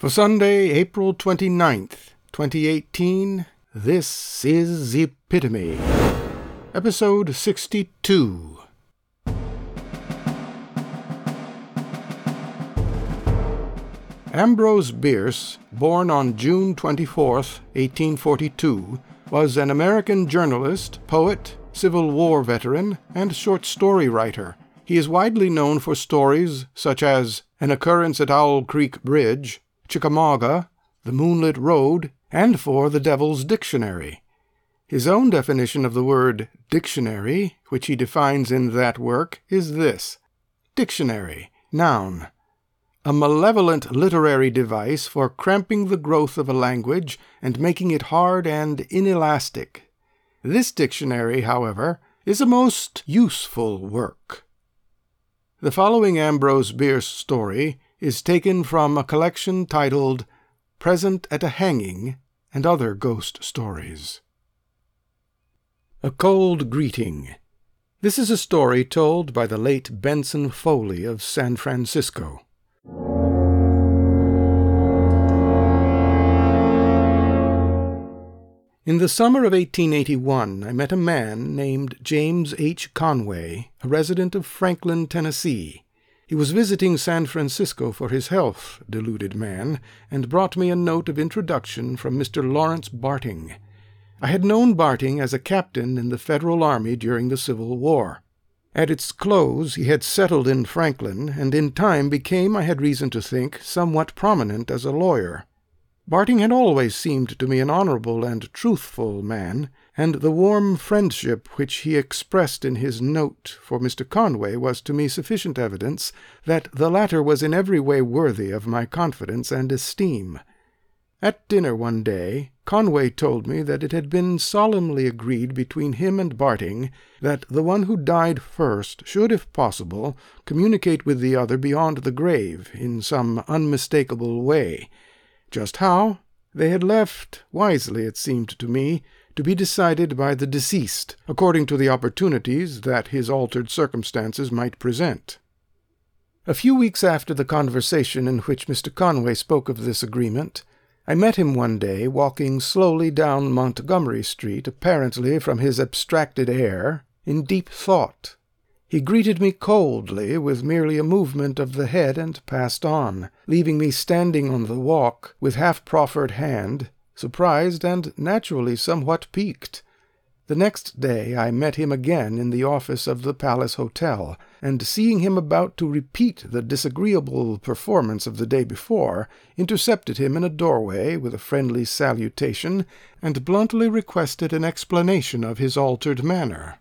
For Sunday, April 29th, 2018, this is Epitome, episode 62. Ambrose Bierce, born on June 24th, 1842, was an American journalist, poet, Civil War veteran, and short story writer. He is widely known for stories such as An Occurrence at Owl Creek Bridge, Chickamauga, The Moonlit Road, and for The Devil's Dictionary. His own definition of the word dictionary, which he defines in that work, is this Dictionary, noun, a malevolent literary device for cramping the growth of a language and making it hard and inelastic. This dictionary, however, is a most useful work. The following Ambrose Bierce story is taken from a collection titled Present at a Hanging and Other Ghost Stories. A Cold Greeting. This is a story told by the late Benson Foley of San Francisco. In the summer of 1881 I met a man named James H. Conway, a resident of Franklin, Tennessee. He was visiting San Francisco for his health, deluded man, and brought me a note of introduction from Mr. Lawrence Barting. I had known Barting as a captain in the Federal army during the Civil War. At its close he had settled in Franklin, and in time became, I had reason to think, somewhat prominent as a lawyer. Barting had always seemed to me an honorable and truthful man and the warm friendship which he expressed in his note for Mr. Conway was to me sufficient evidence that the latter was in every way worthy of my confidence and esteem. At dinner one day, Conway told me that it had been solemnly agreed between him and Barting that the one who died first should, if possible, communicate with the other beyond the grave in some unmistakable way. Just how, they had left, wisely it seemed to me, to be decided by the deceased, according to the opportunities that his altered circumstances might present. A few weeks after the conversation in which Mr. Conway spoke of this agreement, I met him one day walking slowly down Montgomery Street, apparently from his abstracted air, in deep thought. He greeted me coldly, with merely a movement of the head, and passed on, leaving me standing on the walk, with half proffered hand, surprised and naturally somewhat piqued. The next day I met him again in the office of the Palace Hotel, and seeing him about to repeat the disagreeable performance of the day before, intercepted him in a doorway with a friendly salutation, and bluntly requested an explanation of his altered manner.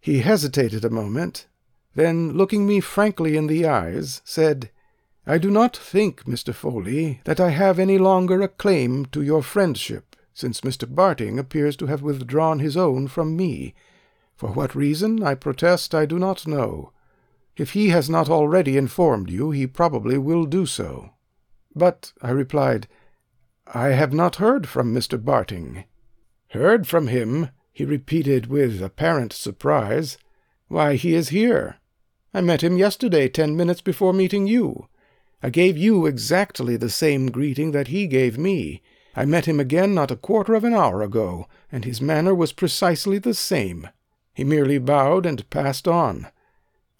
He hesitated a moment, then, looking me frankly in the eyes, said, I do not think, Mr. Foley, that I have any longer a claim to your friendship, since Mr. Barting appears to have withdrawn his own from me. For what reason, I protest I do not know. If he has not already informed you, he probably will do so. But, I replied, I have not heard from Mr. Barting. Heard from him? He repeated with apparent surprise. Why, he is here. I met him yesterday, ten minutes before meeting you. I gave you exactly the same greeting that he gave me. I met him again not a quarter of an hour ago, and his manner was precisely the same. He merely bowed and passed on.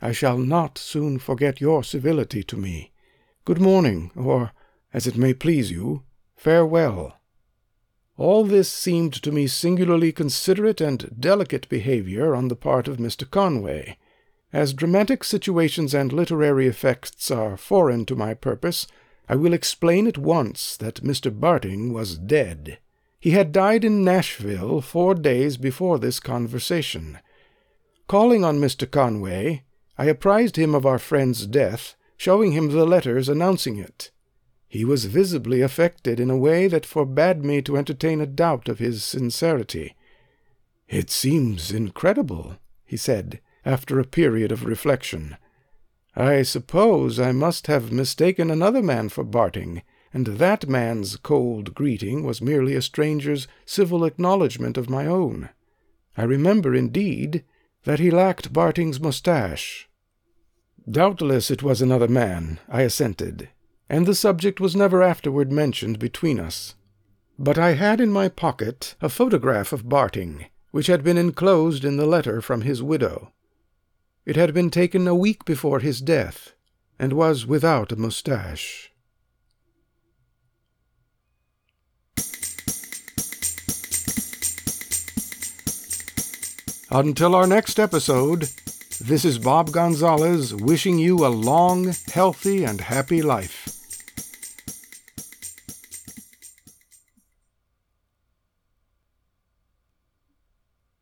I shall not soon forget your civility to me. Good morning, or, as it may please you, farewell. All this seemed to me singularly considerate and delicate behavior on the part of Mr. Conway. As dramatic situations and literary effects are foreign to my purpose, I will explain at once that Mr. Barting was dead. He had died in Nashville four days before this conversation. Calling on Mr. Conway, I apprised him of our friend's death, showing him the letters announcing it. He was visibly affected in a way that forbade me to entertain a doubt of his sincerity. It seems incredible, he said after a period of reflection. I suppose I must have mistaken another man for Barting, and that man's cold greeting was merely a stranger's civil acknowledgment of my own. I remember, indeed, that he lacked Barting's moustache. Doubtless it was another man, I assented. And the subject was never afterward mentioned between us. But I had in my pocket a photograph of Barting, which had been enclosed in the letter from his widow. It had been taken a week before his death, and was without a moustache. Until our next episode, this is Bob Gonzalez wishing you a long, healthy, and happy life.